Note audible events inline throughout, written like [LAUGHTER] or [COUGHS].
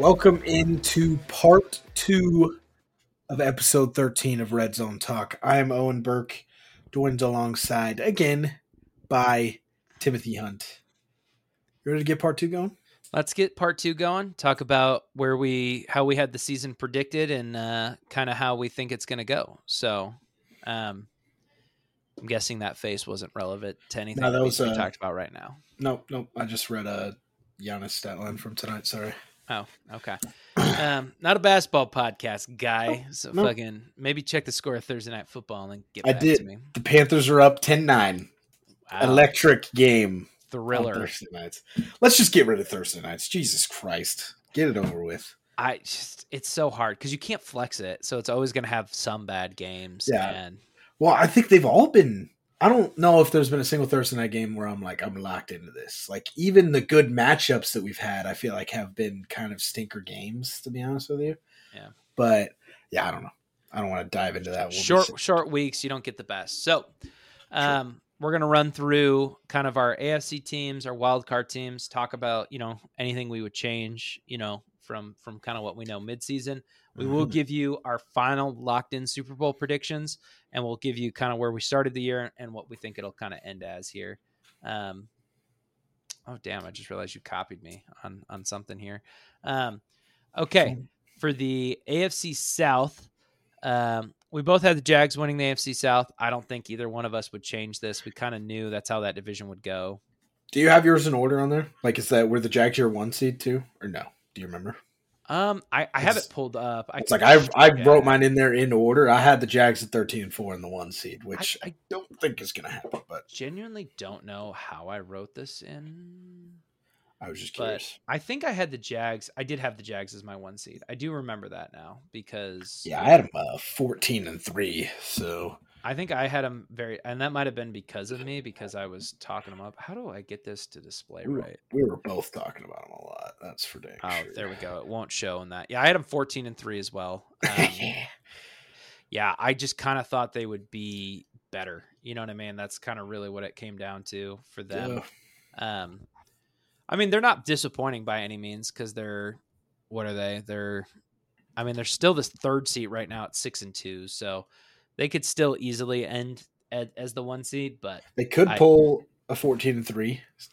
Welcome into part two of episode 13 of Red Zone Talk. I am Owen Burke, joined alongside again by Timothy Hunt. You ready to get part two going? Let's get part two going. Talk about where we, how we had the season predicted, and uh, kind of how we think it's going to go. So, um, I'm guessing that face wasn't relevant to anything No, that was, we uh, talked about right now. Nope, nope. I just read a Giannis stat line from tonight. Sorry. Oh, okay. Um, not a basketball podcast, guy. So no. fucking maybe check the score of Thursday night football and get I did. to me. The Panthers are up 10 9. Wow. Electric game Thriller. Thursday nights. Let's just get rid of Thursday nights. Jesus Christ. Get it over with. I just it's so hard because you can't flex it, so it's always going to have some bad games. Yeah. and Well, I think they've all been. I don't know if there's been a single Thursday night game where I'm like I'm locked into this. Like even the good matchups that we've had, I feel like have been kind of stinker games. To be honest with you, Yeah. But yeah, I don't know. I don't want to dive into that. We'll short short weeks, you don't get the best. So, um, we're gonna run through kind of our AFC teams, our wild card teams, talk about you know anything we would change, you know, from from kind of what we know midseason. We will Mhm. give you our final locked in Super Bowl predictions, and we'll give you kind of where we started the year and what we think it'll kind of end as here. Um, oh damn! I just realized you copied me on on something here. Um, okay, for the AFC South, um, we both had the Jags winning the AFC South. I don't think either one of us would change this. We kind of knew that's how that division would go. Do you have yours in order on there? Like, is that where the Jags your one seed too, or no? Do you remember? Um, I, I have it pulled up. I It's like I I wrote mine in there in order. I had the Jags at thirteen and four in the one seed, which I, I don't think is going to happen. But genuinely don't know how I wrote this in, I was just but curious. I think I had the Jags. I did have the Jags as my one seed. I do remember that now because Yeah, I had them uh, fourteen and three. So I think I had them very, and that might have been because of me because I was talking them up. How do I get this to display we were, right? we were both talking about them a lot. That's for dang Oh, sure. there we go. It won't show in that. Yeah, I had them 14 and 3 as well. [LAUGHS] Um, yeah, I just kind of thought they would be better. You know what I mean? That's kind of really what it came down to for them. Yeah. Um, I mean, they're not disappointing by any means because they're, what are they? They're, I mean, they're still this third seat right now at six and two. So they could still easily end at, as the one seed, but They could I- pull a fourteen and three. It's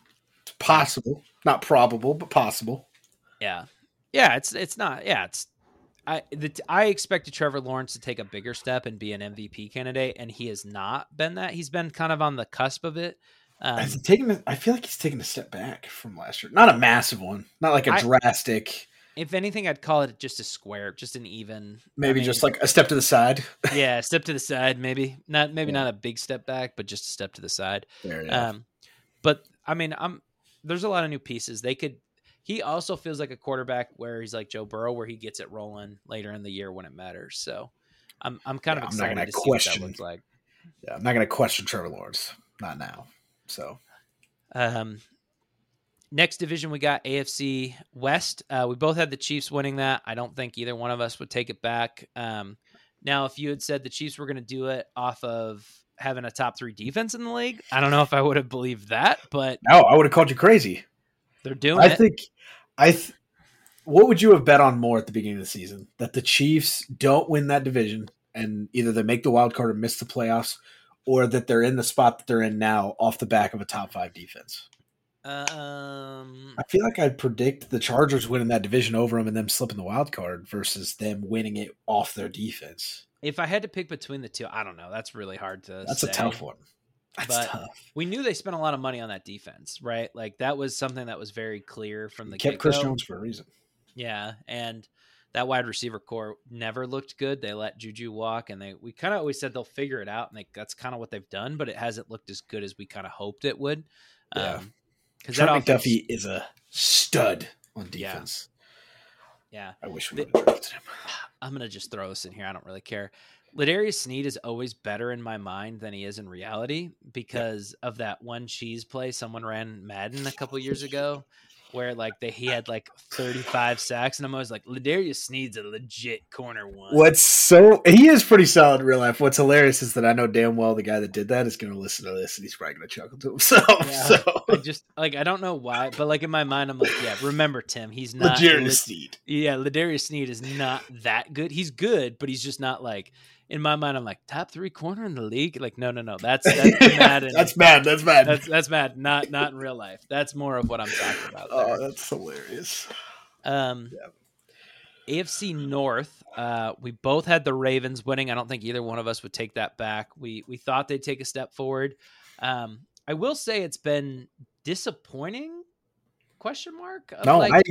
possible, not probable, but possible. Yeah, yeah. It's it's not. Yeah, it's. I the, I expected Trevor Lawrence to take a bigger step and be an MVP candidate, and he has not been that. He's been kind of on the cusp of it. Um, Has he taken? A, I feel like he's taken a step back from last year. Not a massive one. Not like a I- drastic. If anything, I'd call it just a square, just an even. I Maybe mean, just like a step to the side. [LAUGHS] yeah, step to the side, maybe not, maybe Yeah. not a big step back, but just a step to the side. Um, but I mean, I'm there's a lot of new pieces. They could. He also feels like a quarterback where he's like Joe Burrow, where he gets it rolling later in the year when it matters. So, I'm I'm kind Yeah, of I'm not excited to see what that question- looks like. yeah, I'm not going to question Trevor Lawrence. Not now. So Um, next division we got AFC West. Uh, we both had the Chiefs winning that. I don't think either one of us would take it back. Um, now, if you had said the Chiefs were going to do it off of having a top three defense in the league, I don't know if I would have believed that, but no, I would have called you crazy. they're doing I it. think I. Th- what would you have bet on more at the beginning of the season? That the Chiefs don't win that division, and either they make the wild card or miss the playoffs, or that they're in the spot that they're in now off the back of a top five defense. Um, I feel like I'd predict the Chargers winning that division over them and them slipping the wild card versus them winning it off their defense. if I had to pick between the two, I don't know. That's really hard to. That's say. a tough one. That's But tough. We knew they spent a lot of money on that defense, right? Like that was something that was very clear from the Kept Chris get-go. Chris Jones for a reason. Yeah, and that wide receiver core never looked good. They let Juju walk, and they we kind of always said they'll figure it out, and they, that's kind of what they've done. But it hasn't looked as good as we kind of hoped it would. Yeah. Because that offense, McDuffie is a stud on defense. yeah, I wish we They- would have drafted him. [SIGHS] I'm gonna just throw this in here. I don't really care. Ladarius Sneed is always better in my mind than he is in reality because of that one cheese play someone ran Madden a couple years ago. Where like they, he had like 35 sacks, and I'm always like, Ladarius Sneed's a legit corner one. What's so he is pretty solid in real life. What's hilarious is that I know damn well the guy that did that is going to listen to this and he's probably going to chuckle to himself. [LAUGHS] Yeah. So I just like I don't know why, but like in my mind, I'm like, yeah, remember Tim? He's not Ladarius Sneed. Yeah, Ladarius Sneed is not that good. He's good, but he's just not like in my mind. I'm like top three corner in the league. Like no, no, no. That's [LAUGHS] that's mad. and- that's bad. That's bad. that's that's mad. Not not in real life. That's more of what I'm talking about. there. oh, that's hilarious. Um, AFC North, uh, we both had the Ravens winning. I don't think either one of us would take that back. We we thought they'd take a step forward. Um, I will say it's been disappointing. Question mark? of, No, like, I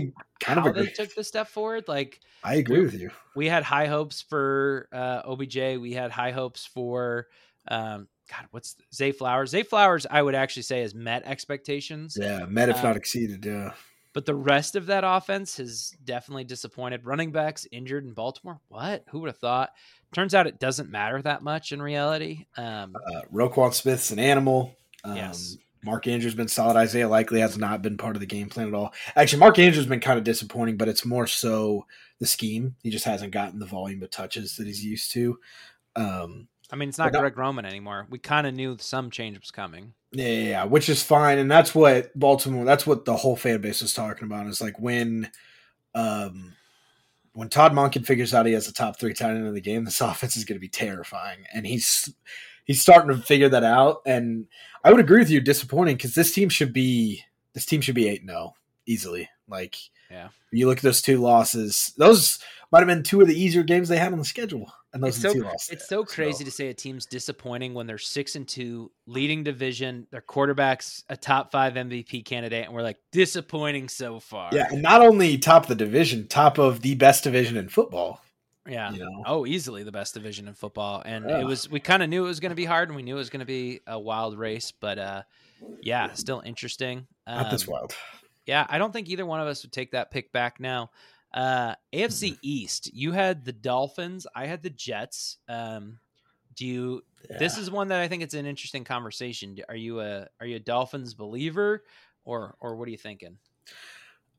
kind of agree. they took the step forward. Like I agree we- with you. we had high hopes for uh, OBJ. We had high hopes for um, God. What's Zay Flowers? Zay Flowers, I would actually say has met expectations. Yeah, met if Uh, not exceeded. Yeah. But the rest of that offense has definitely disappointed. Running backs injured in Baltimore. What? Who would have thought? Turns out it doesn't matter that much in reality. Um, Uh, Roquan Smith's an animal. Um, Yes. Mark Andrews has been solid. Isaiah Likely has not been part of the game plan at all. Actually, Mark Andrews has been kind of disappointing, but it's more so the scheme. He just hasn't gotten the volume of touches that he's used to. Um, I mean, it's not- Greg Roman anymore. We kind of knew some change was coming. Yeah, yeah, yeah, which is fine, and that's what Baltimore. That's what the whole fan base was talking about. Is like when, um, when Todd Monken figures out he has a top three tight end in the game, this [LAUGHS] offense is going to be terrifying, and he's he's starting to figure that out. And I would agree with you, disappointing because this team should be this team should be eight zero oh easily. Like, Yeah. you look at those two losses; those might have been two of the easier games they had on the schedule, and those It's so, two losses. it's so crazy to say a team's disappointing when they're six and two, leading division. Their quarterback's a top five MVP candidate, and we're like disappointing so far. Yeah, and not only top of the division, top of the best division in football. Yeah. You know, Oh, easily the best division in football, and Yeah. it was. We kind of knew it was going to be hard, and we knew it was going to be a wild race. But uh, yeah, still interesting. not this Um, wild. Yeah, I don't think either one of us would take that pick back now. Uh, AFC Mm-hmm. East, you had the Dolphins, I had the Jets. Um, do you? This is one that I think it's an interesting conversation. Are you a are you a Dolphins believer, or or what are you thinking?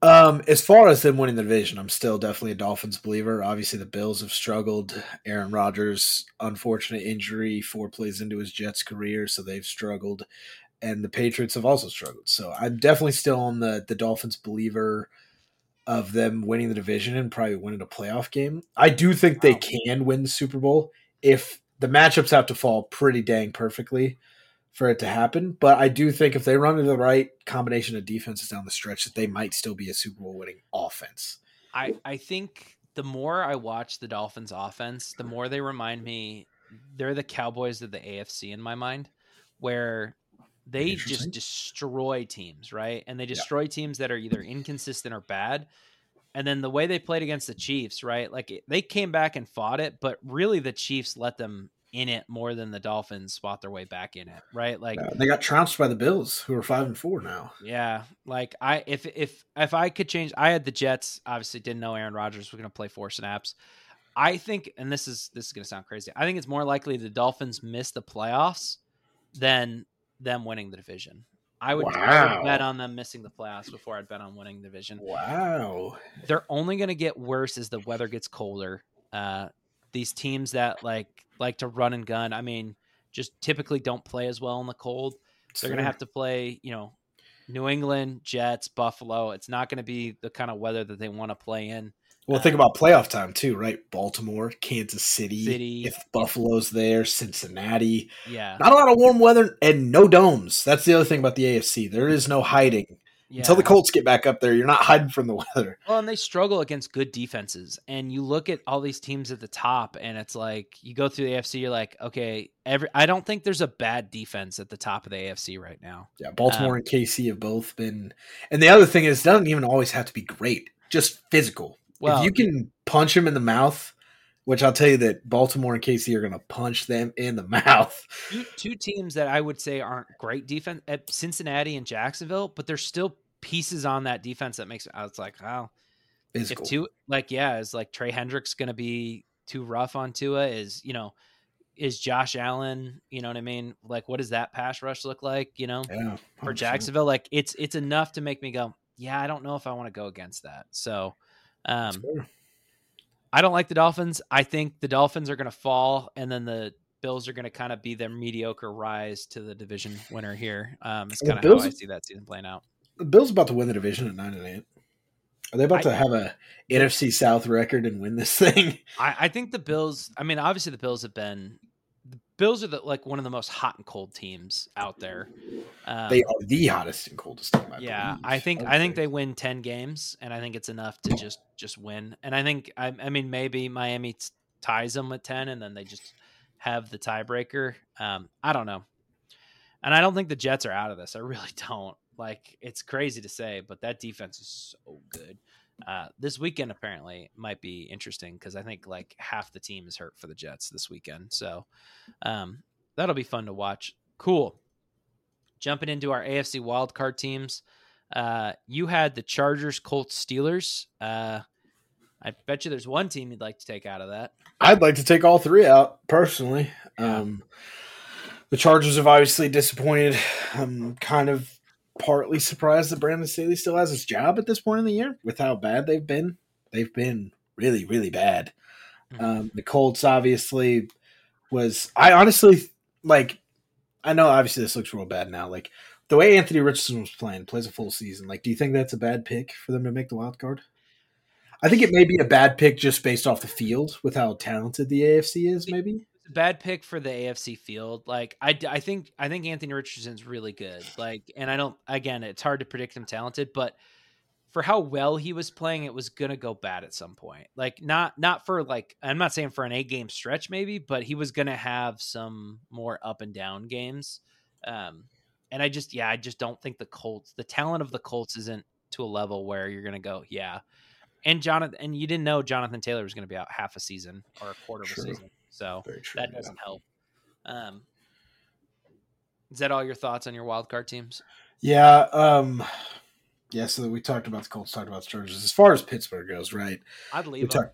Um, as far as them winning the division, I'm still definitely a Dolphins believer. Obviously, the Bills have struggled. Aaron Rodgers, unfortunate injury, four plays into his Jets career, so they've struggled, and the Patriots have also struggled. So I'm definitely still on the the Dolphins believer of them winning the division and probably winning a playoff game. I do think they can win the Super Bowl if the matchups have to fall pretty dang perfectly for it to happen. But I do think if they run into the right combination of defenses down the stretch, that they might still be a Super Bowl winning offense. I I think the more I watch the Dolphins offense, the more they remind me they're the Cowboys of the AFC in my mind, where they just destroy teams, right? And they destroy teams that are either inconsistent or bad. And then the way they played against the Chiefs, right? Like they came back and fought it, but really the Chiefs let them in it more than the Dolphins fought their way back in it, right? Like they got trounced by the Bills, who are five and four now. yeah, like I if if if I could change, I had the Jets. Obviously, didn't know Aaron Rodgers was going to play four snaps. I think, and this is this is going to sound crazy. I think it's more likely the Dolphins miss the playoffs than them winning the division. I would, I would Wow. bet on them missing the playoffs before I'd bet on winning the division. Wow. They're only going to get worse as the weather gets colder. Uh, these teams that like like to run and gun, I mean, just typically don't play as well in the cold. They're going to have to play, you know, New England, Jets, Buffalo. It's not going to be the kind of weather that they want to play in. Well, think um, about playoff time too, right? Baltimore, Kansas City, City. if Buffalo's there, Cincinnati. Yeah. Not a lot of warm weather and no domes. That's the other thing about the AFC. There is no hiding. Yeah. Until the Colts get back up there, you're not hiding from the weather. Well, and they struggle against good defenses. And you look at all these teams at the top, and it's like you go through the AFC, you're like, okay, every I don't think there's a bad defense at the top of the AFC right now. Yeah, Baltimore um, and KC have both been. And the other thing is, it doesn't even always have to be great. Just physical. Well, if you can punch him in the mouth, which I'll tell you that Baltimore and KC are going to punch them in the [LAUGHS] mouth. two, two teams that I would say aren't great defense at Cincinnati and Jacksonville, but there's still pieces on that defense that makes I was like, wow, Physical. if two like yeah, is like Trey Hendricks going to be too rough on Tua? Is you know, is Josh Allen? You know what I mean? Like, what does that pass rush look like? You know, yeah, for 100%. Jacksonville, like it's it's enough to make me go, yeah, I don't know if I want to go against that. So, um, I don't like the Dolphins. I think the Dolphins are going to fall, and then the Bills are going to kind of be their mediocre rise to the division winner here. Um, it's kind of how I see that season playing out. The Bills about to win the division at nine and eight. Are they about I, to have a NFC South record and win this [LAUGHS] thing? I, I think the Bills. I mean, obviously the Bills have been Bills are the, like one of the most hot and cold teams out there. Um, they are the hottest and coldest team. I yeah, believe. I think I think they win ten games, and I think it's enough to just just win. And I think I, I mean maybe Miami t- ties them with ten, and then they just have the tiebreaker. Um, I don't know, and I don't think the Jets are out of this. I really [LAUGHS] don't. Like it's crazy to say, but that defense is so good. Uh, this weekend apparently might be interesting because I think like half the team is hurt for the Jets this weekend, so um, that'll be fun to watch. Cool. Jumping into our AFC wildcard teams, uh, you had the Chargers, Colts, Steelers. Uh, I bet you there's one team you'd like to take out of that. I'd like to take all three out personally. Yeah. Um, the Chargers have obviously disappointed. I'm kind of partly surprised that Brandon Staley still has his job at this point in the year with how bad they've been. They've been really, really bad. Mm-hmm. Um, the Colts obviously was. I honestly like. I know obviously this looks real bad now. Like the way Anthony Richardson was playing, plays a full season. Like, do you think that's a bad pick for them to make the wild card? I think it may be a bad pick just based off the field with how talented the AFC is. Maybe bad pick for the AFC field. Like I, I think I think Anthony Richardson's really good. Like, and I don't. Again, it's hard to predict him talented, but for how well he was playing, it was gonna go bad at some point. Like not not for like I'm not saying for an eight game stretch maybe, but he was gonna have some more up and down games. Um, and I just yeah, I just don't think the Colts, the talent of the Colts isn't to a level where you're gonna go yeah. And Jonathan, and you didn't know Jonathan Taylor was going to be out half a season or a quarter of a season. So true, that doesn't yeah. help. Um, is that all your thoughts on your wild card teams? Yeah. Um, yeah. So we talked about the Colts, talked about the Chargers. As far as Pittsburgh goes, right? I'd leave. We, talk,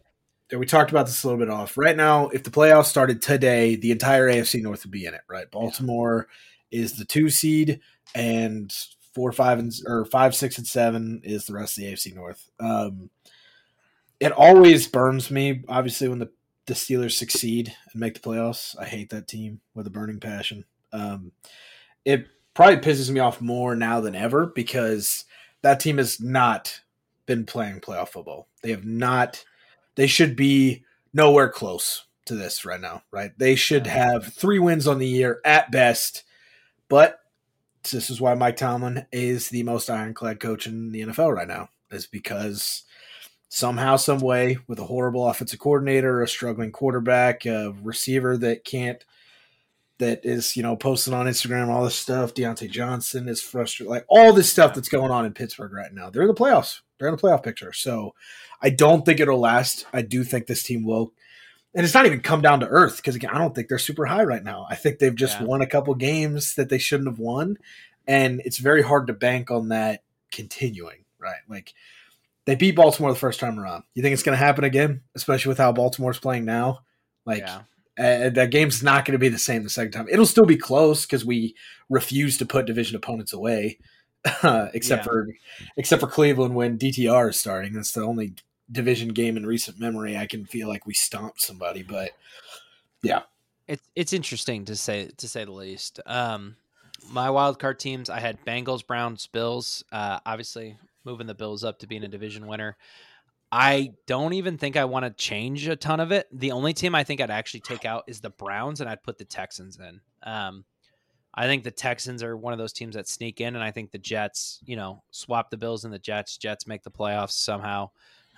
we talked about this a little bit off. Right now, if the playoffs started today, the entire AFC North would be in it. Right? Baltimore yeah. is the two seed, and four, five, and or five, six, and seven is the rest of the AFC North. Um, it always burns me, obviously, when the the Steelers succeed and make the playoffs. I hate that team with a burning passion. Um, it probably pisses me off more now than ever because that team has not been playing playoff football. They have not. They should be nowhere close to this right now. Right? They should have three wins on the year at best. But this is why Mike Tomlin is the most ironclad coach in the NFL right now. Is because somehow, some way, with a horrible offensive coordinator, a struggling quarterback, a receiver that can't, that is, you know, posting on Instagram, all this stuff. Diontae Johnson is frustrated. Like all this stuff that's going on in Pittsburgh right now. They're in the playoffs. They're in the playoff picture. So I don't think it'll last. I do think this team will. And it's not even come down to earth because again, I don't think they're super high right now. I think they've just yeah. won a couple games that they shouldn't have won, and it's very hard to bank on that continuing. Right, like they beat Baltimore the first time around. You think it's going to happen again, especially with how Baltimore's playing now? Like yeah. uh, that game's not going to be the same the second time. It'll still be close because we refuse to put division opponents away, uh, [LAUGHS] except yeah. for except for Cleveland when DTR is starting. That's the only division game in recent memory I can feel like we stomped somebody. But yeah, it's it's interesting to say to say the least. Um, my wild card teams, I had Bengals, Browns, Bills. Uh, obviously, moving the Bills up to being a division winner. I don't even think I want to change a ton of it. The only team I think I'd actually take out is the Browns, and I'd put the Texans in. Um, I think the Texans are one of those teams that sneak in, and I think the Jets, you know, swap the Bills and the Jets. Jets make the playoffs somehow,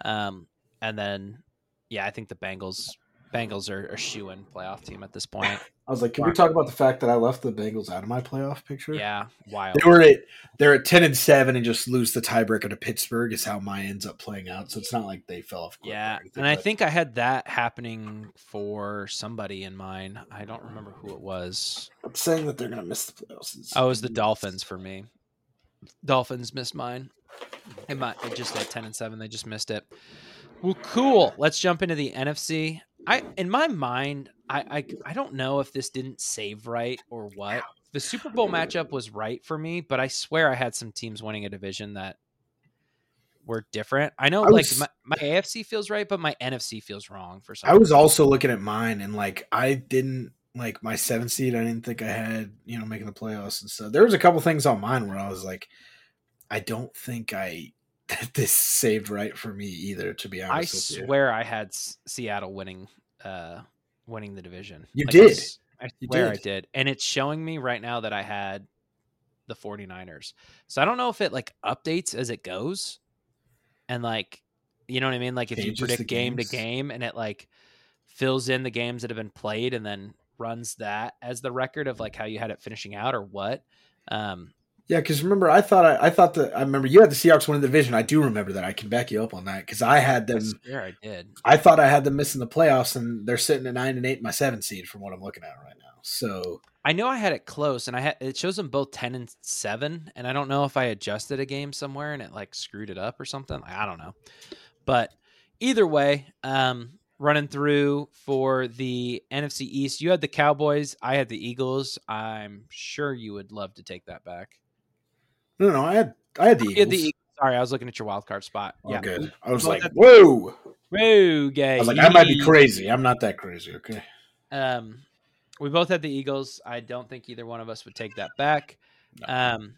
um, and then, yeah, I think the Bengals Bengals are a shoe in playoff team at this point. I was like, can we talk about the fact that I left the Bengals out of my playoff picture? Yeah, wild. They were at they're at ten and seven and just lose the tiebreaker to Pittsburgh is how mine ends up playing out. So it's not like they fell off. Yeah, anything, and I think I had that happening for somebody in mine. I don't remember who it was. I'm saying that they're gonna miss the playoffs. oh, it was the Dolphins for me. Dolphins missed mine. It might it just at ten and seven. They just missed it. Well, cool. Let's jump into the NFC. I in my mind, I, I I don't know if this didn't save right or what. The Super Bowl matchup was right for me, but I swear I had some teams winning a division that were different. I know I like was- my, my AFC feels right, but my NFC feels wrong for some. I was reason. also looking at mine and like I didn't like my seventh seed. I didn't think I had you know making the playoffs and stuff. There was a couple things on mine where I was like, I don't think I [LAUGHS] this saved right for me either. To be I honest with you. I swear I had Seattle winning uh winning the division. You I did. I You swear I did. did. And it's showing me right now that I had the 49ers. So I don't know if it like updates as it goes and like you know what I mean? Like if you predict game to game and it like fills in the games that have been played and then runs that as the record of like how you had it finishing out or what. Um Yeah, because remember, I thought I, I thought that I remember you had the Seahawks winning the division. I do remember that. I can back you up on that because I had them. swear I did. I thought I had them missing the playoffs, and they're sitting at nine and eight, in my seven seed from what I'm looking at right now. So I know I had it close, and I had it shows them both ten and seven, and I don't know if I adjusted a game somewhere and it like screwed it up or something. I don't know, but either way, um, running through for the NFC East, you had the Cowboys, I had the Eagles. I'm sure you would love to take that back. No, no, I had I had the Eagles. had the Eagles. Sorry, I was looking at your wild card spot. Oh, yeah, good. I was both like, had- whoa. Whoa, gay. I was like, I might be crazy. I'm not that crazy. Okay. Um, we both had the Eagles. I don't think either one of us would take that back. No. Um,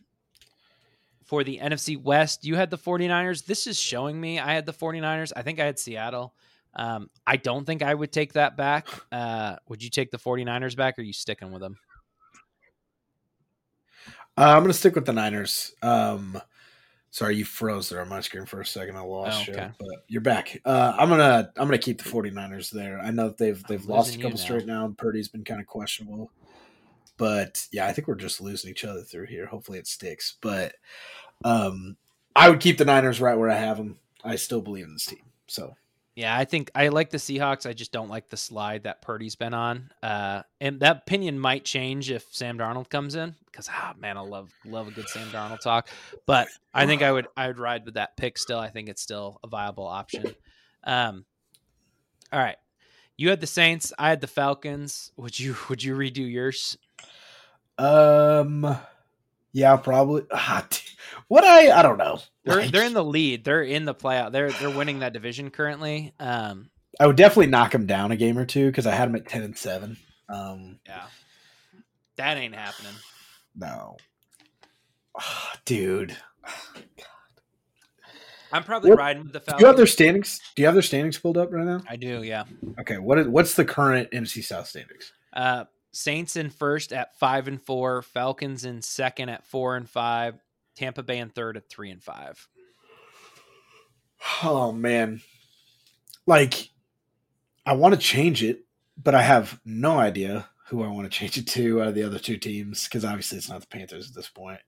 for the NFC West, you had the 49ers. This is showing me I had the 49ers. I think I had Seattle. Um, I don't think I would take that back. Uh, would you take the 49ers back or are you sticking with them? Uh, I'm gonna stick with the Niners. Um, sorry, you froze there on my screen for a second. I lost Oh, you, but you're back. Uh, I'm gonna I'm gonna keep the 49ers there. I know that they've they've I'm lost a couple now. straight now, and Purdy's been kind of questionable. But yeah, I think we're just losing each other through here. Hopefully, it sticks. But um, I would keep the Niners right where I have them. I still believe in this team. So Yeah, I think I like the Seahawks. I just don't like the slide that Purdy's been on. Uh, and that opinion might change if Sam Darnold comes in because ah man, I love love a good Sam Darnold talk. But I think I would I would ride with that pick still. I think it's still a viable option. Um, all right, you had the Saints. I had the Falcons. Would you would you redo yours? um, yeah, probably. [LAUGHS] Ah, what I I don't know. They're Like, they're in the lead. They're in the playoff. They're they're winning that division currently. Um, I would definitely knock them down a game or two because I had them at ten and seven. Um, yeah, that ain't happening. no, Ah, dude. I'm probably What- riding with the Do you have their standings? Do you have their standings pulled up right now? I do, yeah. Okay, what is what's the current NFC South standings? Uh, Saints in first at five and four. Falcons in second at four and five. Tampa Bay in third at three and five. Oh man, like I want to change it, but I have no idea who I want to change it to out of the other two teams because obviously it's not the Panthers at this point.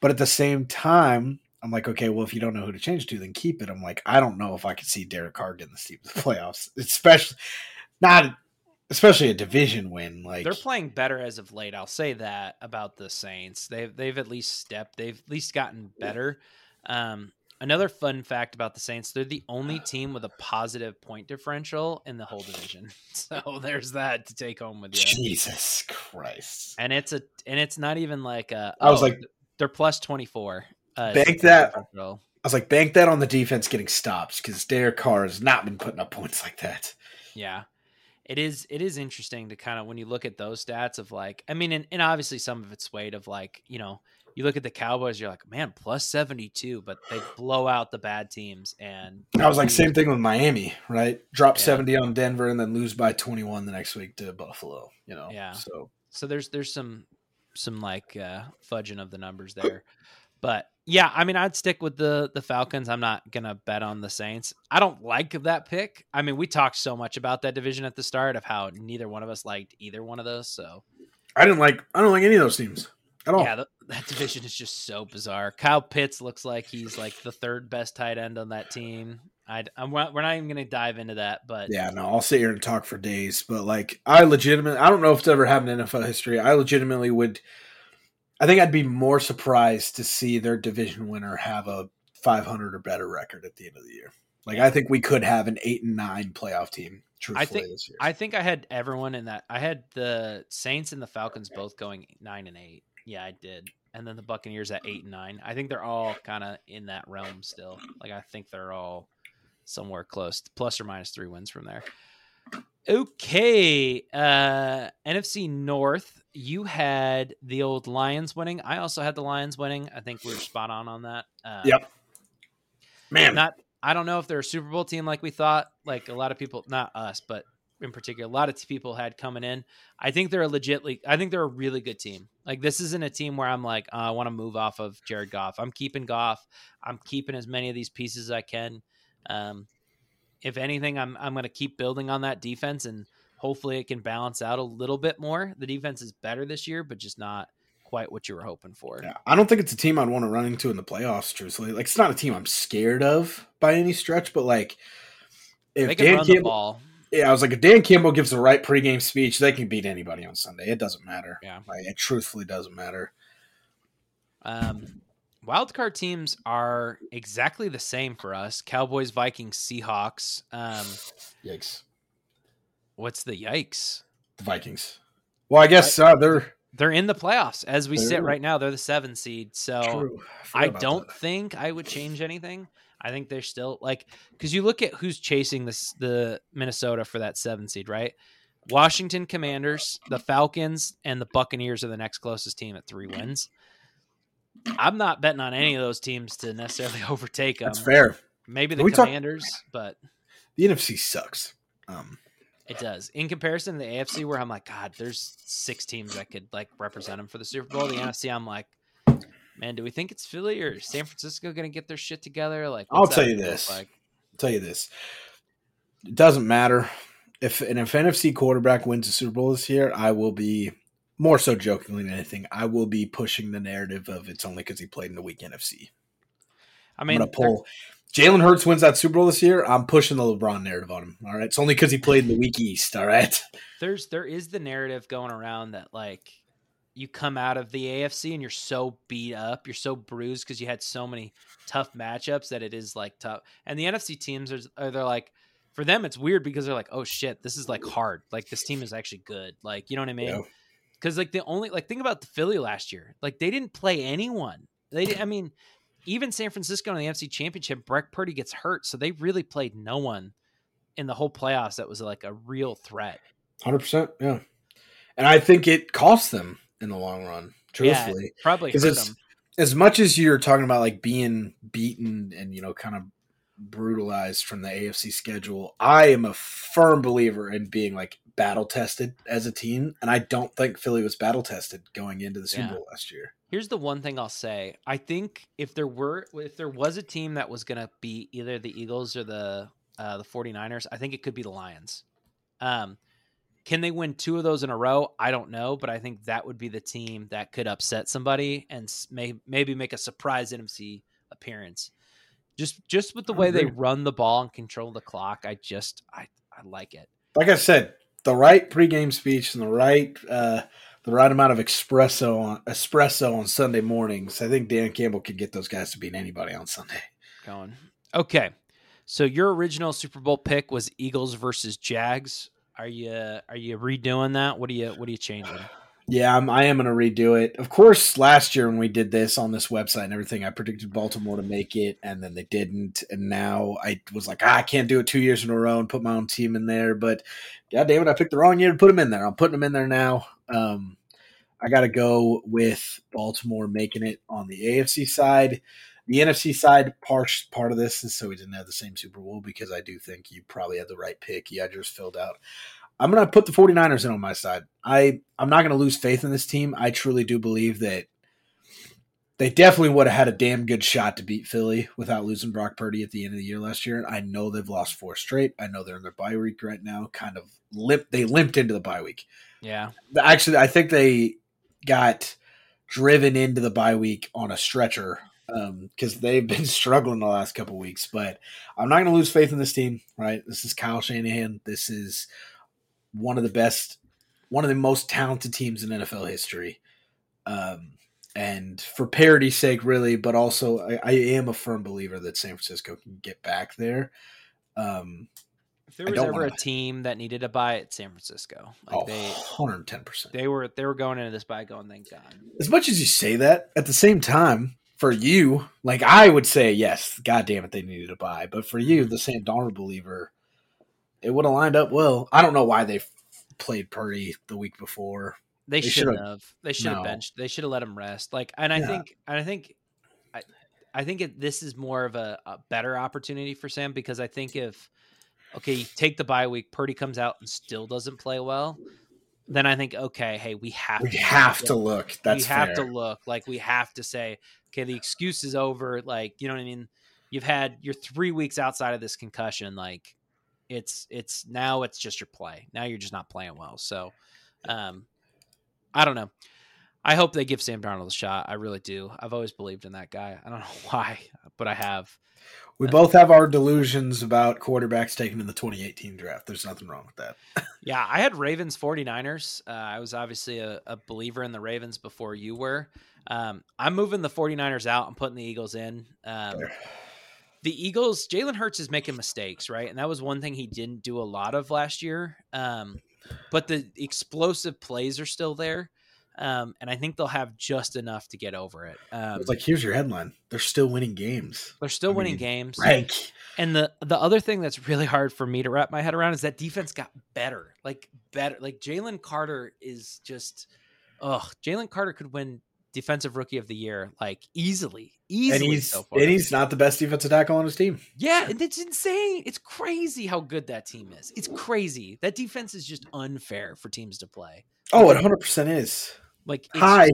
But at the same time, I'm like, okay, well, if you don't know who to change to, then keep it. I'm like, I don't know if I could see Derek Carr getting this team the [LAUGHS] playoffs, especially not, especially a division win. Like They're playing better as of late. I'll say that about the Saints. They've they've at least stepped. They've at least gotten better. Um, another fun fact about the Saints: they're the only [SIGHS] team with a positive point differential in the whole division. [LAUGHS] So there's that to take home with you. Jesus Christ. And it's a and it's not even like a. I was oh, like- they're plus twenty four. Uh, Bank that. differential. I was like, bank that on the defense getting stops because Derek Carr has not been putting up points like that. Yeah. It is it is interesting to kind of when you look at those stats of like I mean and, and obviously some of it's weight of like, you know, you look at the Cowboys, you're like, man, plus seventy two, but they blow out the bad teams and I was like, same thing with Miami, right? Drop Yeah. 70 on Denver and then lose by 21 the next week to Buffalo, you know? Yeah. So, so there's there's some some like uh fudging of the numbers there. But yeah, I mean I'd stick with the the Falcons. I'm not gonna bet on the Saints. I don't like that pick. I mean, we talked so much about that division at the start of how neither one of us liked either one of those. So I didn't like, I don't like any of those teams at all. Yeah, th- that division is just so bizarre. Kyle Pitts looks like he's like the third best tight end on that team. I'd, I'm, we're not even going to dive into that, but Yeah, no, I'll sit here and talk for days, but like, I legitimately, I don't know if it's ever happened in NFL history. I legitimately would, I think I'd be more surprised to see their division winner have a 500 or better record at the end of the year. Like, I think we could have an eight and nine playoff team. Truthfully, think- this year. I think I had everyone in that. I had the Saints and the Falcons both going nine and eight. Yeah, I did. and then the Buccaneers at eight and nine. I think they're all kind of in that realm still. Like I think they're all somewhere close, plus or minus three wins from there. Okay, uh, NFC North. You had the old Lions winning. I also had the Lions winning. I think we are spot on on that. Um, yep. Man, not. I don't know if they're a Super Bowl team like we thought. Like a lot of people, not us, but in particular, a lot of people had coming in. I think they're a legitly. I think they're a really good team. Like this isn't a team where I'm like, oh, I want to move off of Jared Goff. I'm keeping Goff. I'm keeping as many of these pieces as I can. Um, if anything, I'm I'm going to keep building on that defense, and hopefully it can balance out a little bit more. The defense is better this year, but just not quite what you were hoping for. Yeah, I don't think it's a team I'd want to run into in the playoffs. Truthfully, like it's not a team I'm scared of by any stretch, but like if Dan Campbell, yeah, I was like, if Dan Campbell gives the right pregame speech, they can beat anybody on Sunday. It doesn't matter. Yeah, like, it truthfully doesn't matter. Um, wildcard teams are exactly the same for us: Cowboys, Vikings, Seahawks. Um, yikes! What's the yikes? The Vikings. Well, I guess uh, they're they're in the playoffs as we sit right now. They're the seven seed, so I, I don't that. think I would change anything. I think they're still like because you look at who's chasing this the Minnesota for that seven seed, right? Washington Commanders, the Falcons, and the Buccaneers are the next closest team at three wins. I'm not betting on any of those teams to necessarily [LAUGHS] overtake them. That's fair. Maybe the Commanders, talk, but the NFC sucks. Um, it does. In comparison to the AFC, where I'm like, God, there's six teams that could like represent them for the Super Bowl. The NFC, I'm like, man, do we think it's Philly or San Francisco going to get their shit together? Like, I'll tell you this. Like? I'll tell you this. It doesn't matter if an if NFC quarterback wins the Super Bowl this year. I will be more so jokingly than anything. I will be pushing the narrative of it's only because he played in the weak NFC. I mean, I'm gonna pull. Jalen Hurts wins that Super Bowl this year. I'm pushing the LeBron narrative on him. All right, it's only because he played in the weak East. All right. There's there is the narrative going around that like you come out of the AFC and you're so beat up, you're so bruised because you had so many tough matchups that it is like tough. And the NFC teams are they're like for them it's weird because they're like, oh shit, this is like hard. Like this team is actually good. Like you know what I mean? Because like the only like think about the Philly last year, like they didn't play anyone. They did, I mean, even San Francisco in the NFC Championship, Brock Purdy gets hurt, so they really played no one in the whole playoffs that was like a real threat. Hundred percent, yeah. And I think it cost them in the long run. Truthfully, yeah, probably because as much as you're talking about like being beaten and you know kind of brutalized from the AFC schedule, I am a firm believer in being like battle tested as a team, and I don't think Philly was battle tested going into the Super yeah. Bowl last year. Here's the one thing I'll say. I think if there were if there was a team that was going to be either the Eagles or the uh, the 49ers, I think it could be the Lions. Um, can they win two of those in a row? I don't know, but I think that would be the team that could upset somebody and may, maybe make a surprise NFC appearance. Just just with the way they run the ball and control the clock, I just I, I like it. Like I said, the right pregame speech and the right uh, the right amount of espresso on espresso on Sunday mornings. I think Dan Campbell could get those guys to beat anybody on Sunday. Going okay. So your original Super Bowl pick was Eagles versus Jags. Are you are you redoing that? What are you what are you changing? Yeah, I'm, I am going to redo it. Of course, last year when we did this on this website and everything, I predicted Baltimore to make it, and then they didn't. And now I was like, ah, I can't do it two years in a row and put my own team in there. But God damn it, I picked the wrong year to put them in there. I'm putting them in there now. Um, I got to go with Baltimore making it on the AFC side. The NFC side part part of this is so we didn't have the same Super Bowl because I do think you probably had the right pick. Yeah, just filled out. I'm going to put the 49ers in on my side. I I'm not going to lose faith in this team. I truly do believe that they definitely would have had a damn good shot to beat Philly without losing Brock Purdy at the end of the year last year. I know they've lost four straight. I know they're in their bye week right now. Kind of limp. They limped into the bye week. Yeah. Actually, I think they got driven into the bye week on a stretcher because um, they've been [LAUGHS] struggling the last couple weeks. But I'm not going to lose faith in this team. Right, this is Kyle Shanahan. This is one of the best, one of the most talented teams in NFL history. Um, and for parity's sake, really, but also I, I, am a firm believer that San Francisco can get back there. Um, If there was ever a team that needed to buy it, San Francisco. Like oh, they, 110%. They were they were going into this by going, thank God. As much as you say that, at the same time, for you, like I would say, yes, God damn it, they needed to buy. But for you, the Sam Darnold believer, it would have lined up well. I don't know why they played Purdy the week before. They, they shouldn't have. They should have no. benched. They should have let him rest. Like, and I yeah. think, and I think, I, I think it, this is more of a, a better opportunity for Sam because I think if, okay, take the bye week, Purdy comes out and still doesn't play well, then I think, okay, hey, we have we to have to look. That's we have fair. to look. Like we have to say, okay, the excuse is over. Like, you know what I mean? You've had your three weeks outside of this concussion. Like, it's it's now it's just your play. Now you're just not playing well. So, um, I don't know. I hope they give Sam Darnold a shot. I really do. I've always believed in that guy. I don't [LAUGHS] know why, but I have. We uh, both have our delusions about quarterbacks taken in the 2018 draft. There's nothing wrong with that. [LAUGHS] yeah, I had Ravens 49ers. Uh, I was obviously a, a, believer in the Ravens before you were. Um, I'm moving the 49ers out and putting the Eagles in. Um, the Eagles, Jalen Hurts is making mistakes, right? And that was one thing he didn't do a lot of last year. Um, but the explosive plays are still there. Um, and I think they'll have just enough to get over it. Um, like here's your headline: They're still winning games. They're still I winning mean, games. Rank. And the the other thing that's really hard for me to wrap my head around is that defense got better, like better. Like Jalen Carter is just, oh, Jalen Carter could win defensive rookie of the year like easily, easily. And he's so and he's not the best defensive tackle on his team. Yeah, and it's insane. It's crazy how good that team is. It's crazy. That defense is just unfair for teams to play. Oh, it 100 percent is. Like hi.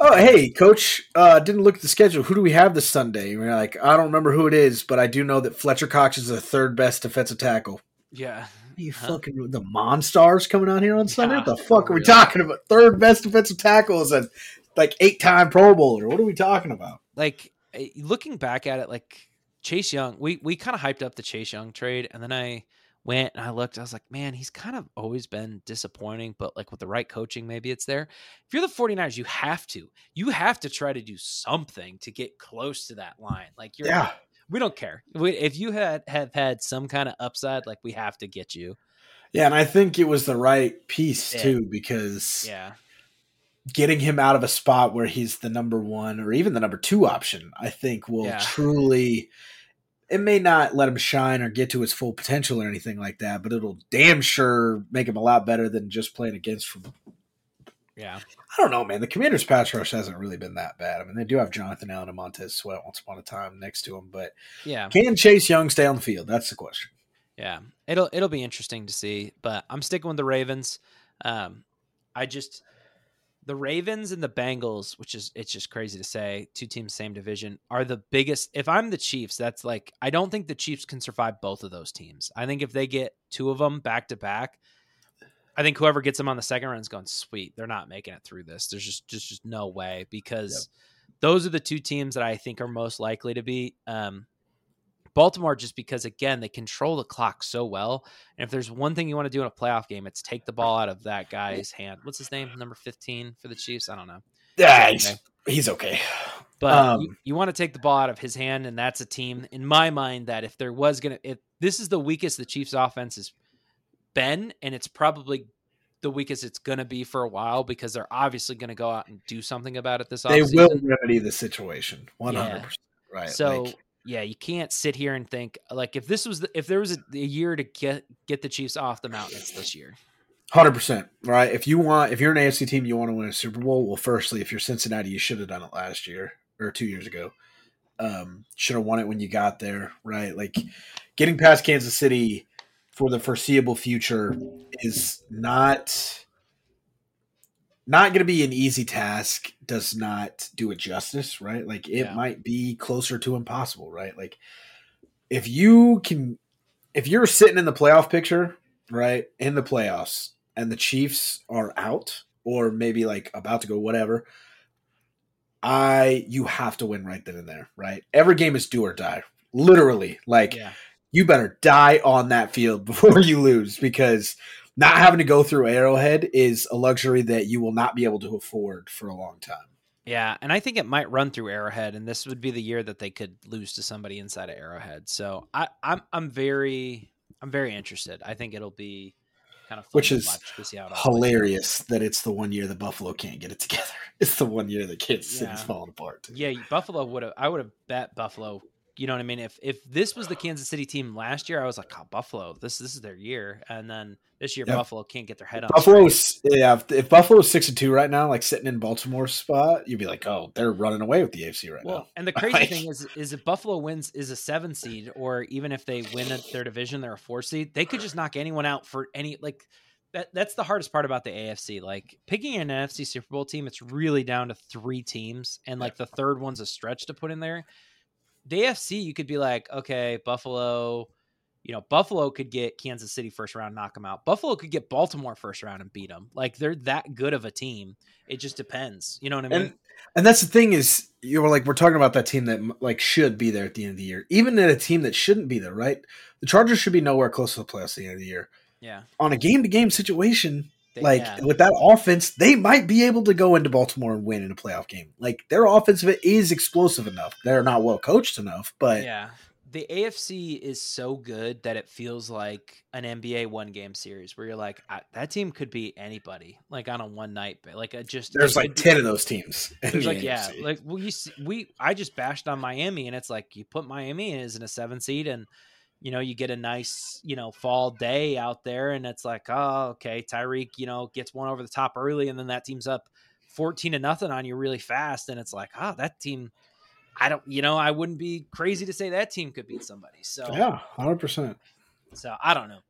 Oh, hey, coach. Uh, didn't look at the schedule. Who do we have this Sunday? And we're like, I don't remember who it is, but I do know that Fletcher Cox is the third best defensive tackle. Yeah. You huh? fucking the Monstars coming out here on Sunday? Yeah, what the fuck are we talking about? Third best defensive tackles and like eight time Pro Bowler. What are we talking about? Like eh, looking back at it, like Chase Young, we we kind of hyped up the Chase Young trade, and then I went and I looked. I was like, man, he's kind of always been disappointing, but like with the right coaching, maybe it's there. If you're the 49ers, you have to. You have to try to do something to get close to that line. Like you're yeah. We don't care. We, if you had have had some kind of upside, like we have to get you. Yeah, and I think it was the right piece yeah. too because yeah, getting him out of a spot where he's the number one or even the number two option, I think will yeah. truly. It may not let him shine or get to his full potential or anything like that, but it'll damn sure make him a lot better than just playing against from. Yeah, I don't know, man. The Commanders' pass rush hasn't really been that bad. I mean, they do have Jonathan Allen and Montez Sweat once upon a time next to him, but yeah, can Chase Young stay on the field? That's the question. Yeah, it'll it'll be interesting to see, but I'm sticking with the Ravens. Um, I just the Ravens and the Bengals, which is it's just crazy to say, two teams same division, are the biggest. If I'm the Chiefs, that's like I don't think the Chiefs can survive both of those teams. I think if they get two of them back to back, I think whoever gets them on the second round is going sweet. They're not making it through this. There's just just just no way because yep. those are the two teams that I think are most likely to be. Um, Baltimore, just because again they control the clock so well, and if there's one thing you want to do in a playoff game, it's take the ball out of that guy's hand. What's his name? Number fifteen for the Chiefs. I don't know. Yeah, he's okay. he's okay. But um, you, you, want to take the ball out of his hand, and that's a team in my mind that if there was gonna, if this is the weakest the Chiefs' offense has been, and it's probably the weakest it's going to be for a while because they're obviously going to go out and do something about it this they will remedy the situation 100% yeah. right so like, yeah, you can't sit here and think like if this was the, if there was a, a, year to get get the Chiefs off the mountain, it's this year. Hundred percent, right? If you want, if you're an AFC team, you want to win a Super Bowl. Well, firstly, if you're Cincinnati, you should have done it last year or two years ago. Um, should have won it when you got there, right? Like getting past Kansas City for the foreseeable future is not not going to be an easy task does not do it justice right like it yeah. might be closer to impossible right like if you can if you're sitting in the playoff picture right in the playoffs and the chiefs are out or maybe like about to go whatever i you have to win right then and there right every game is do or die literally like yeah. you better die on that field [LAUGHS] before you lose because not having to go through Arrowhead is a luxury that you will not be able to afford for a long time. Yeah, and I think it might run through Arrowhead, and this would be the year that they could lose to somebody inside of Arrowhead. So I, I'm I'm very I'm very interested. I think it'll be kind of Which to is watch to see how it all plays. Hilarious that it's the one year that Buffalo can't get it together. [LAUGHS] It's the one year that Kansas City's Yeah. falling apart. Yeah, Buffalo would have. I would have bet Buffalo. You know what I mean? If if this was the Kansas City team last year, I was like, oh, Buffalo, this this is their year. And then this year, Yeah. Buffalo can't get their head on. Buffalo yeah. If, if Buffalo is six and two right now, like sitting in Baltimore spot, you'd be like, oh, they're running away with the AFC right Well, now. and the [LAUGHS] crazy thing is, is if Buffalo wins is a seven seed, or even if they win at their division, they're a four seed. They could just knock anyone out for any like. That, that's the hardest part about the AFC. Like picking an NFC Super Bowl team, it's really down to three teams, and like the third one's a stretch to put in there. The AFC, you could be like, okay, Buffalo. You know, Buffalo could get Kansas City first round, knock them out. Buffalo could get Baltimore first round and beat them. Like they're that good of a team. It just depends. You know what I mean? And and that's the thing is you were like we're talking about that team that like should be there at the end of the year, even at a team that shouldn't be there, right? The Chargers should be nowhere close to the playoffs at the end of the year. yeah. On a game to game situation, They- like yeah. with that offense, they might be able to go into Baltimore and win in a playoff game. Like their offense is explosive enough. They're not well coached enough, but yeah. The AFC is so good that it feels like an NBA one game series where you're like, I, that team could be anybody, like on a one night, but like a just there's like could be- ten of those teams. There's the like yeah, like we we I just bashed on Miami, and it's like you put Miami in as in a seven seed, and you know you get a nice you know fall day out there, and it's like oh okay, Tyreek you know gets one over the top early, and then that team's up fourteen to nothing on you really fast, and it's like oh that team, I don't you know I wouldn't be crazy to say that team could beat somebody, so yeah, hundred percent. so I don't know.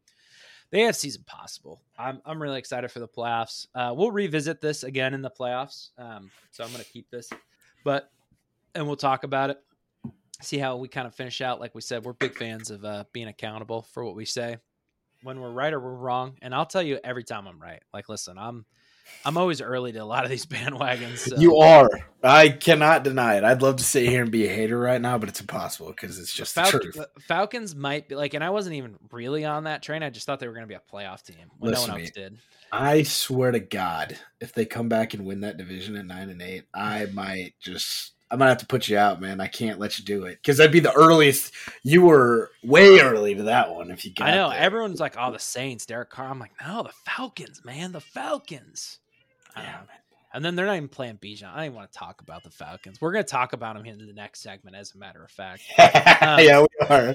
The AFC's impossible. I'm I'm really excited for the playoffs. Uh, we'll revisit this again in the playoffs. Um, so I'm going to keep this, but and we'll talk about it. See how we kind of finish out. Like we said, we're big fans of uh, being accountable for what we say when we're right or we're wrong. And I'll tell you every time I'm right. Like, listen, I'm I'm always early to a lot of these [LAUGHS] bandwagons. So. You are. I cannot deny it. I'd love to sit here and be a hater right now, but it's impossible because it's just Fal- the truth. uh, Falcons might be like, and I wasn't even really on that train. I just thought they were going to be a playoff team when Listen no one else me. did. I swear to God, if they come back and win that division at nine and eight, I might just. I might have to put you out, man. I can't let you do it because that'd be the earliest. You were way early to that one. If you got I know there. everyone's like, "Oh, the Saints, Derek Carr." I'm like, "No, the Falcons, man, the Falcons." Yeah, know. And then they're not even playing Bijan. I don't even want to talk about the Falcons. We're going to talk about them in the next segment, as a matter of fact. [LAUGHS] yeah, we are.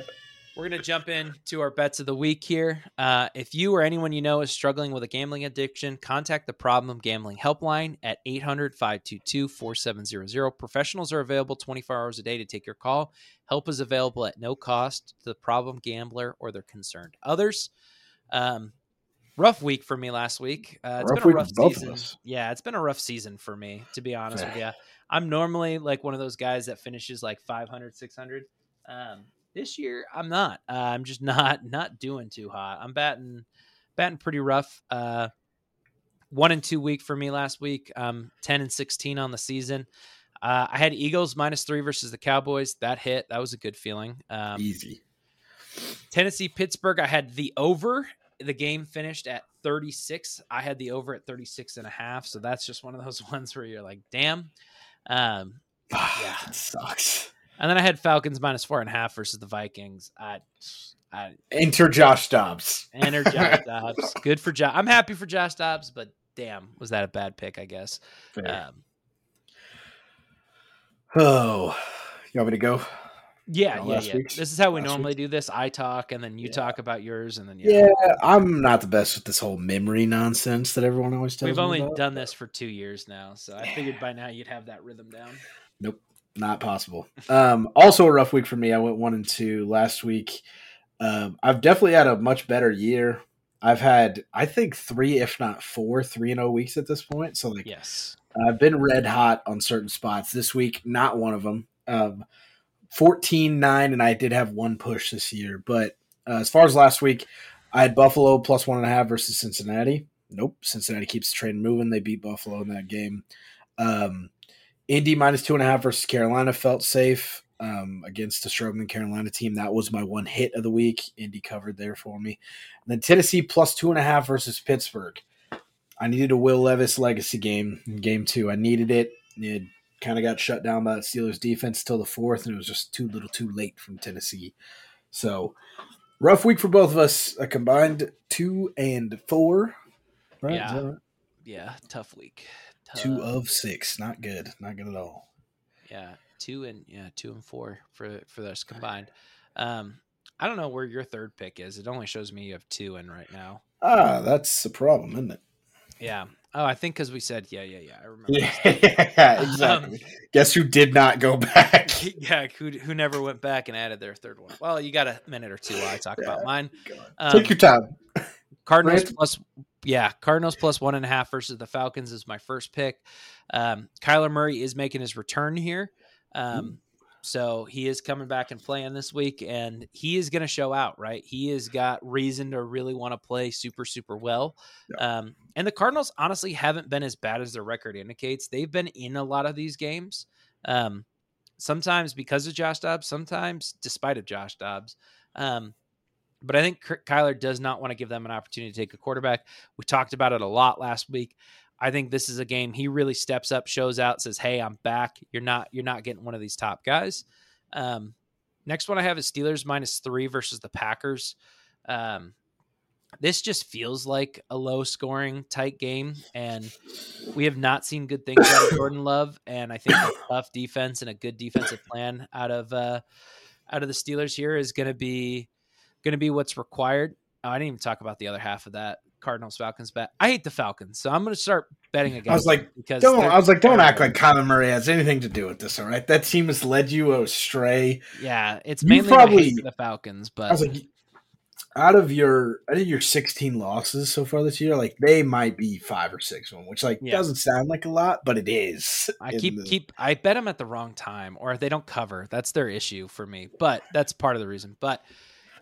We're going to jump into our bets of the week here. Uh, if you or anyone you know is struggling with a gambling addiction, contact the Problem Gambling Helpline at 800 522 4700. Professionals are available 24 hours a day to take your call. Help is available at no cost to the problem gambler or their concerned others. Um, rough week for me last week. Uh, it's Rough been a rough for both of season. Yeah, it's been a rough season for me, to be honest with you. I'm normally like one of those guys that finishes like 500, 600. Um, this year, I'm not. Uh, I'm just [LAUGHS] not not doing too hot. I'm batting batting pretty rough. Uh, one and two week for me last week. Um, ten and sixteen on the season. Uh, I had Eagles minus three versus the Cowboys. That hit. That was a good feeling. Um, Easy. Tennessee Pittsburgh. I had the over. The game finished at 36. I had the over at 36 and a half. So that's just one of those [LAUGHS] ones where you're like, damn. Um, yeah, it sucks. And then I had Falcons minus four and a half versus the Vikings. I, I Enter Josh Dobbs. enter Josh [LAUGHS] Dobbs. Good for Josh. I'm happy for Josh Dobbs, but damn, was that a bad pick? I guess. Um, oh, you want me to go? yeah, yeah, yeah. week's- This is how we last normally do this. I talk, and then you Yeah. talk about yours, and then yeah. Yeah, I'm not the best with this whole memory nonsense that everyone always tells We've me only about. done this for two years now, so I figured by now you'd have that rhythm down. Not possible. Um, also a rough week for me. I went one and two last week. Um, I've definitely had a much better year. I've had, I think, three, if not four, three and zero weeks at this point. So like, Yes. I've been red hot on certain spots this week. Not one of them. Um, 14 9, and I did have one push this year. But uh, as far as last week, I had Buffalo plus one and a half versus Cincinnati. Nope. Cincinnati keeps the train moving. They beat Buffalo in that game. Um, Indy minus two and a half versus Carolina felt safe um, against the struggling Carolina team. That was my one hit of the week. Indy covered there for me. And then Tennessee plus two and a half versus Pittsburgh. I needed a Will Levis legacy game in game two. I needed it. It kind of got shut down by the Steelers defense till the fourth, and it was just too little too late from Tennessee. So Rough week for both of us. A combined two and four. Right? Yeah. Right? Yeah, tough week. Two of six. Not good. Not good at all. yeah, two and yeah, two and four for for us combined. Um, I don't know where your third pick is. It only shows me you have two in right now. Ah, that's the problem, isn't it? Yeah. Oh, I think because we said yeah, yeah, yeah. I remember. Yeah, [LAUGHS] exactly. Guess who did not go [LAUGHS] back? [LAUGHS] yeah, who who never went back and added their third one. Well, you got a minute or two while I talk about Yeah. mine. Um, Take your time. Cardinals plus yeah, Cardinals plus one and a half versus the Falcons is my first pick. Um, Kyler Murray is making his return here. Um, so he is coming back and playing this week, and he is going to show out, right? He has got reason to really want to play super, super well. Um, and the Cardinals honestly haven't been as bad as their record indicates. They've been in a lot of these games. Um, sometimes because of Josh Dobbs, sometimes despite of Josh Dobbs. Um, but I think Ky- Kyler does not want to give them an opportunity to take a quarterback. We talked about it a lot last week. I think this is a game he really steps up, shows out, says, "Hey, I'm back. You're not you're not getting one of these top guys." Um, next one I have is Steelers minus three versus the Packers. Um, this just feels like a low scoring tight game, and we have not seen good things out of Jordan Love. And I think a [COUGHS] tough defense and a good defensive plan out of uh, out of the Steelers here is going to be going to be what's required. Oh, I didn't even talk about the other half of that Cardinals Falcons bet. I hate the Falcons, so I'm going to start betting against. I was like, them because Don't. I was like, don't act like Kyler Murray has anything to do with this. All right, that team has led you astray. yeah, it's You mainly probably- the hate for the Falcons, I was but like, out of your, I think your 16 losses so far this year, like they might be five or six them, which like Yeah. doesn't sound like a lot, but it is. I keep the- keep I bet them at the wrong time or if they don't cover. That's their issue for me. But that's part of the reason. But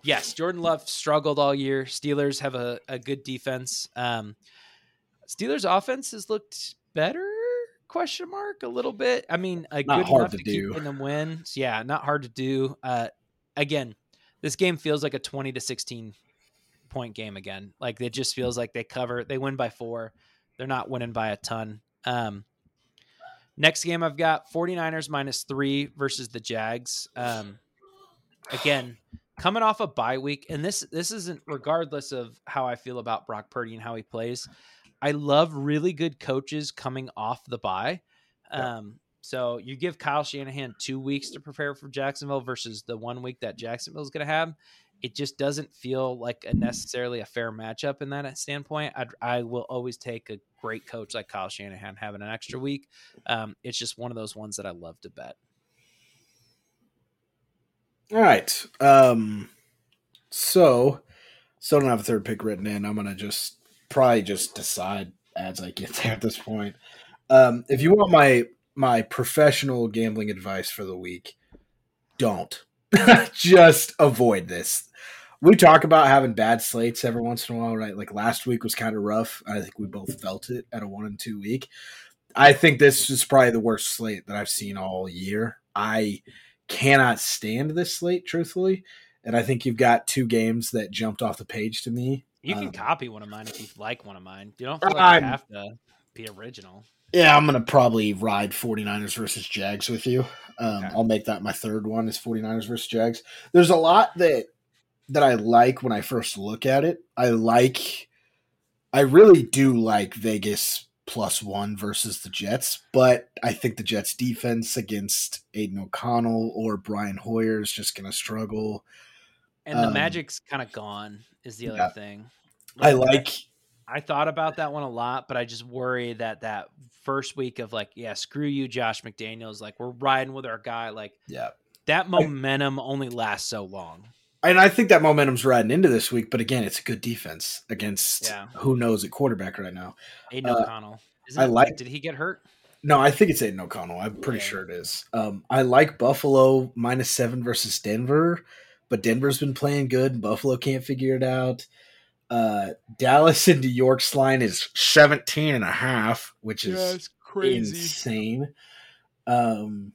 yes, Jordan Love struggled all year. Steelers have a, a good defense. Um Steelers offense has looked better question mark a little bit. I mean, a Not good hard enough to to, do. keep getting them wins. Yeah, not hard to do. Uh again, this game feels like a 20 to 16 point game again. Like it just feels like they cover, they win by 4. They're not winning by a ton. Um Next game I've got 49ers minus three versus the Jags. Um, again, coming off a bye week, and this this isn't regardless of how I feel about Brock Purdy and how he plays. I love really good coaches coming off the bye. Yeah. Um, so you give Kyle Shanahan two weeks to prepare for Jacksonville versus the one week that Jacksonville is going to have. It just doesn't feel like a necessarily a fair matchup in that standpoint. I'd, I will always take a great coach like Kyle Shanahan having an extra week. Um, it's just one of those ones that I love to bet. All right. Um. So, still don't have a third pick written in. I'm gonna just probably just decide as I get [LAUGHS] there at this point. Um, if you want my my professional gambling advice for the week, don't [LAUGHS] just avoid this. We talk about having bad slates every once in a while, right? Like last week was kind of rough. I think we both felt it at a one and two week. I think this is probably the worst slate that I've seen all year. I cannot stand this slate, truthfully. And I think you've got two games that jumped off the page to me. You can Um, copy one of mine if you like one of mine. You don't like you have to be original. Yeah, I'm going to probably ride 49ers versus Jags with you. Um, Okay. I'll make that my third one is 49ers versus Jags. There's a lot that that I like when I first look at it. I like I really do like Vegas plus 1 versus the Jets, but I think the Jets defense against Aidan O'Connell or Brian Hoyer is just going to struggle. And the Um, magic's kind of gone is the other yeah. thing. I like I thought about that one a lot, but I just worry that that first week of like, yeah, screw you, Josh McDaniels. Like we're riding with our guy. Like yeah. that momentum only lasts so long. And I think that momentum's riding into this week, but again, it's a good defense against Yeah. who knows at quarterback right now. Aidan Uh, O'Connell. Isn't I like- Did he get hurt? No, I think it's Aidan O'Connell. I'm pretty Yeah. sure it is. Um, I like Buffalo minus seven versus Denver, but Denver's been playing good. and Buffalo can't figure it out. Uh, Dallas and New York's line is 17 and a half, which is crazy. insane. Um,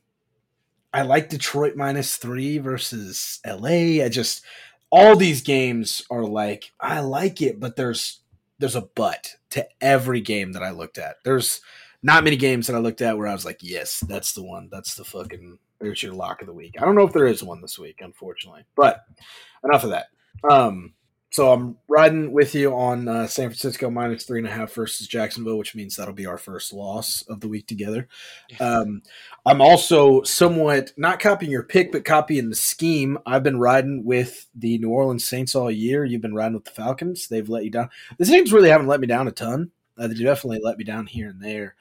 I like Detroit minus three versus LA. I just all these games are like I like it, but there's there's a but to every game that I looked at. There's not many games that I looked at where I was like, yes, that's the one. That's the fucking there's your lock of the week. I don't know if there is one this week, unfortunately. But enough of that. Um, so I'm riding with you on uh, San Francisco minus three and a half versus Jacksonville, which means that'll be our first loss of the week together. Um, I'm also somewhat not copying your pick, but copying the scheme. I've been riding with the New Orleans Saints all year. You've been riding with the Falcons. They've let you down. The Saints really haven't let me down a ton. Uh, they definitely let me down here and there.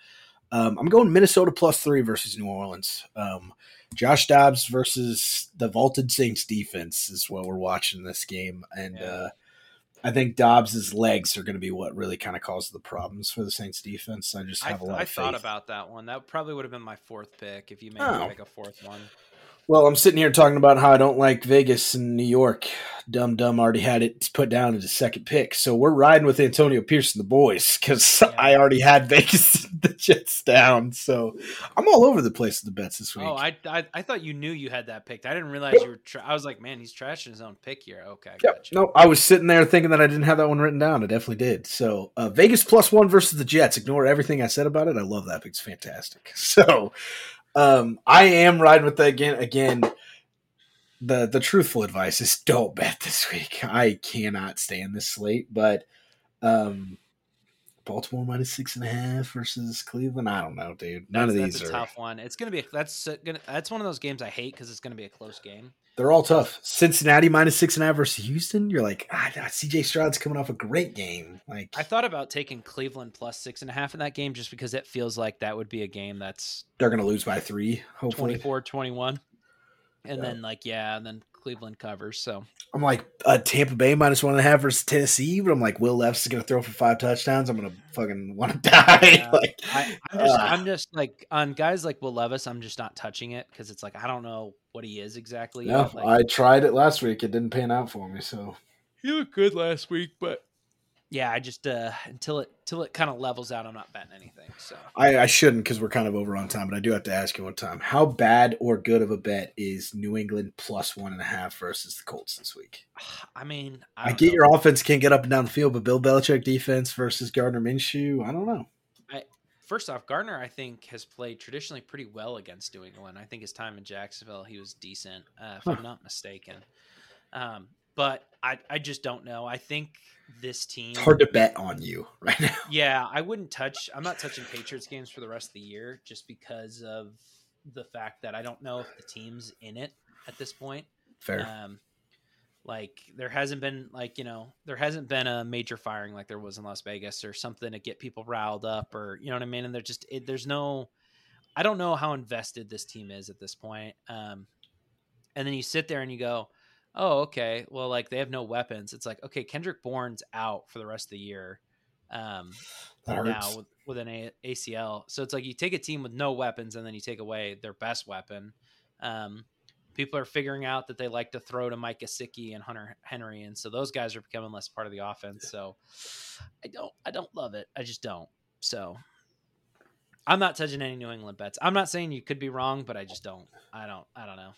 Um, I'm going Minnesota plus three versus New Orleans. Um, Josh Dobbs versus the vaulted Saints defense is what we're watching this game, and Yeah. uh, I think Dobbs's legs are going to be what really kind of causes the problems for the Saints defense. I just I, have a lot I of faith. thought about that one. That probably would have been my fourth pick if you made Oh. pick a fourth one. Well, I'm sitting here talking about how I don't like Vegas and New York. Dumb Dumb already had it put down as a second pick. So we're riding with Antonio Pierce and the boys because [LAUGHS] Yeah. I already had [LAUGHS] Vegas the Jets down. So I'm all over the place with the bets this week. Oh, I, I I thought you knew you had that picked. I didn't realize Yep. you were. Tra- I was like, man, he's trashing his own pick here. Okay, Yep. gotcha. No, I was sitting there thinking that I didn't have that one written down. I definitely did. So uh, Vegas plus one versus the Jets. Ignore everything I said about it. I love that. Pick. It's fantastic. [LAUGHS] So um, I am riding with that again. Again, the the truthful advice is don't bet this week. I cannot stand this slate, but um, Baltimore minus six and a half versus Cleveland. I don't know, dude. None That's, of that's these a are. tough one. It's gonna be. That's uh, gonna. That's one of those games I hate because it's gonna be a close game. They're all tough. Cincinnati minus six and a half versus Houston. You're like, ah, CJ Stroud's coming off a great game. Like, I thought about taking Cleveland plus six and a half in that game just because it feels like that would be a game that's they're going to lose by three. Hopefully, 24 21. And Yeah. then, like, yeah, and then Cleveland covers. So, I'm like uh, Tampa Bay minus one and a half versus Tennessee, but I'm like Will Levis is going to throw for five touchdowns. I'm going to fucking want to [LAUGHS] die. Yeah. [LAUGHS] like, I, I'm just, uh, I'm just like on guys like Will Levis. I'm just not touching it because it's like I don't know what he is exactly. no. Like, I tried it last week. It didn't pan out for me. So he looked good last week, but yeah, I just uh until it till it kind of levels out, I'm not betting anything. So I, I shouldn't because we're kind of over on time, but I do have to ask you one time: How bad or good of a bet is New England plus one and a half versus the Colts this week? [SIGHS] I mean, I, I, get know. your offense can't get up and down the field, but Bill Belichick defense versus Gardner Minshew. I don't know. First off, Gardner, I think, has played traditionally pretty well against New England. I think his time in Jacksonville, he was decent, uh, if Huh. I'm not mistaken. Um, but I, I just don't know. I think this team. It's hard to bet on you [LAUGHS] right now. Yeah, I wouldn't touch. I'm not touching Patriots games for the rest of the year just because of the fact that I don't know if the team's in it at this point. Fair. Um, like there hasn't been like you know there hasn't been a major firing like there was in Las Vegas or something to get people riled up or you know what I mean. And they're just it, there's no. I don't know how invested this team is at this point. Um, and then you sit there and you go, oh okay, well like they have no weapons. It's like okay, Kendrick Bourne's out for the rest of the year. Um, now with, with an a- ACL. So it's like you take a team with no weapons and then you take away their best weapon. Um, people are figuring out that they like to throw to Mike Gesicki and Hunter Henry, and so those guys are becoming less part of the offense. So I don't, I don't love it. I just don't. So I'm not touching any New England bets. I'm not saying you could be wrong, but I just don't. I don't. I don't know.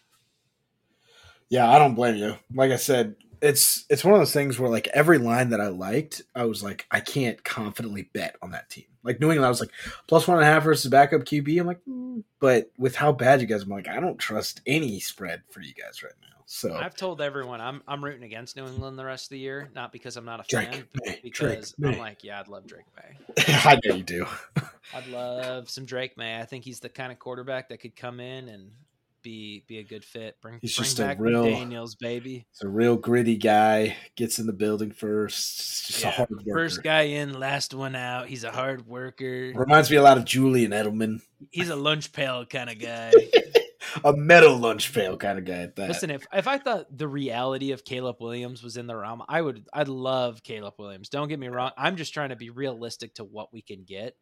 Yeah, I don't blame you. Like I said, it's it's one of those things where like every line that I liked, I was like, I can't confidently bet on that team. Like New England, I was like plus one and a half versus backup QB. I'm like, mm. but with how bad you guys, I'm like, I don't trust any spread for you guys right now. So I've told everyone I'm I'm rooting against New England the rest of the year, not because I'm not a Drake fan, May, but because Drake I'm like, yeah, I'd love Drake Maye. [LAUGHS] I know you do. I'd love some Drake Maye. I think he's the kind of quarterback that could come in and be be a good fit. Bring, He's bring just a real- Daniels, baby. He's a real gritty guy. Gets in the building first. Just Yeah, a hard worker. First guy in, last one out. He's a hard worker. Reminds me a lot of Julian Edelman, He's a lunch pail kind of guy. [LAUGHS] a metal lunch pail kind of guy at that. Listen, if if I thought the reality of Caleb Williams was in the realm, I would I'd love Caleb Williams. Don't get me wrong. I'm just trying to be realistic to what we can get.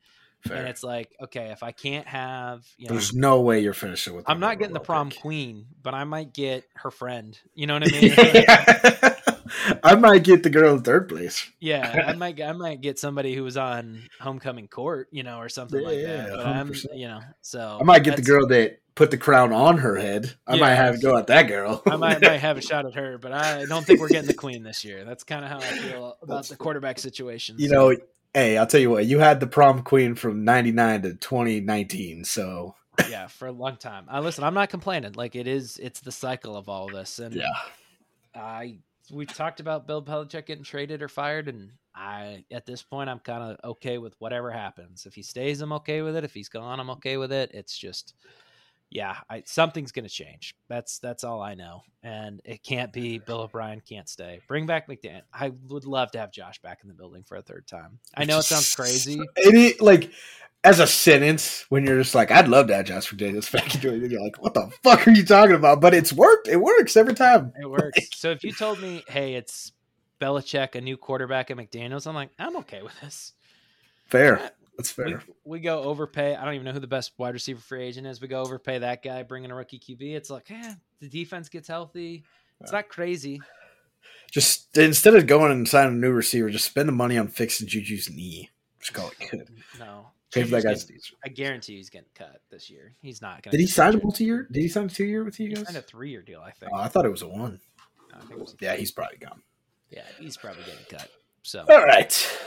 Fair. And it's like, okay, if I can't have, you know, There's no way you're finishing with. I'm not getting the prom pick. queen, but I might get her friend. You know what I [LAUGHS] mean? I might get the girl in third place. yeah, I [LAUGHS] might I might get somebody who was on homecoming court, you know, or something like that. But I'm, you know, so I might get the girl that put the crown on her head. I might have to go at that girl. I might, might have a [LAUGHS] shot at her, but I don't think we're getting the queen this year. That's kind of how I feel about That's- the quarterback situation. you so- know, hey, I'll tell you what. You had the prom queen from '99 to 2019, so yeah, for a long time. I listen. I'm not complaining. Like it is, it's the cycle of all this, and yeah. I we talked about Bill Belichick getting traded or fired, and I at this point I'm kind of okay with whatever happens. If he stays, I'm okay with it. If he's gone, I'm okay with it. It's just yeah, I, something's going to change. That's that's all I know, and it can't be Bill O'Brien can't stay. Bring back McDaniel. I would love to have Josh back in the building for a third time. I know it sounds crazy. Any like as a sentence when you're just like, I'd love to have Josh McDaniels [LAUGHS] back in. You're like, what the fuck are you talking about? But it's worked. It works every time. It [LAUGHS] works. Like, so if you told me, hey, it's Belichick, a new quarterback at McDaniels, I'm like, I'm okay with this. Fair. Uh, That's fair. We, we, go overpay. I don't even know who the best wide receiver free agent is. We go overpay that guy, bring in a rookie QB. It's like, eh, the defense gets healthy. It's not crazy. Just instead of going and signing a new receiver, just spend the money on fixing Juju's knee. Just call it good. No. Pay for that guy's getting, I guarantee he's getting cut this year. He's not going to. Did he sign a multi year? Did he sign a two year with you guys? He signed a three year deal, I think. Oh, I thought it was a one. No, a yeah, he's probably gone. Yeah, he's probably getting cut. So all right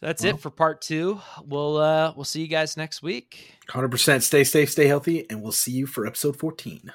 that's well, it for part two. We'll uh we'll see you guys next week. Hundred percent. Stay safe, stay healthy, and we'll see you for episode fourteen.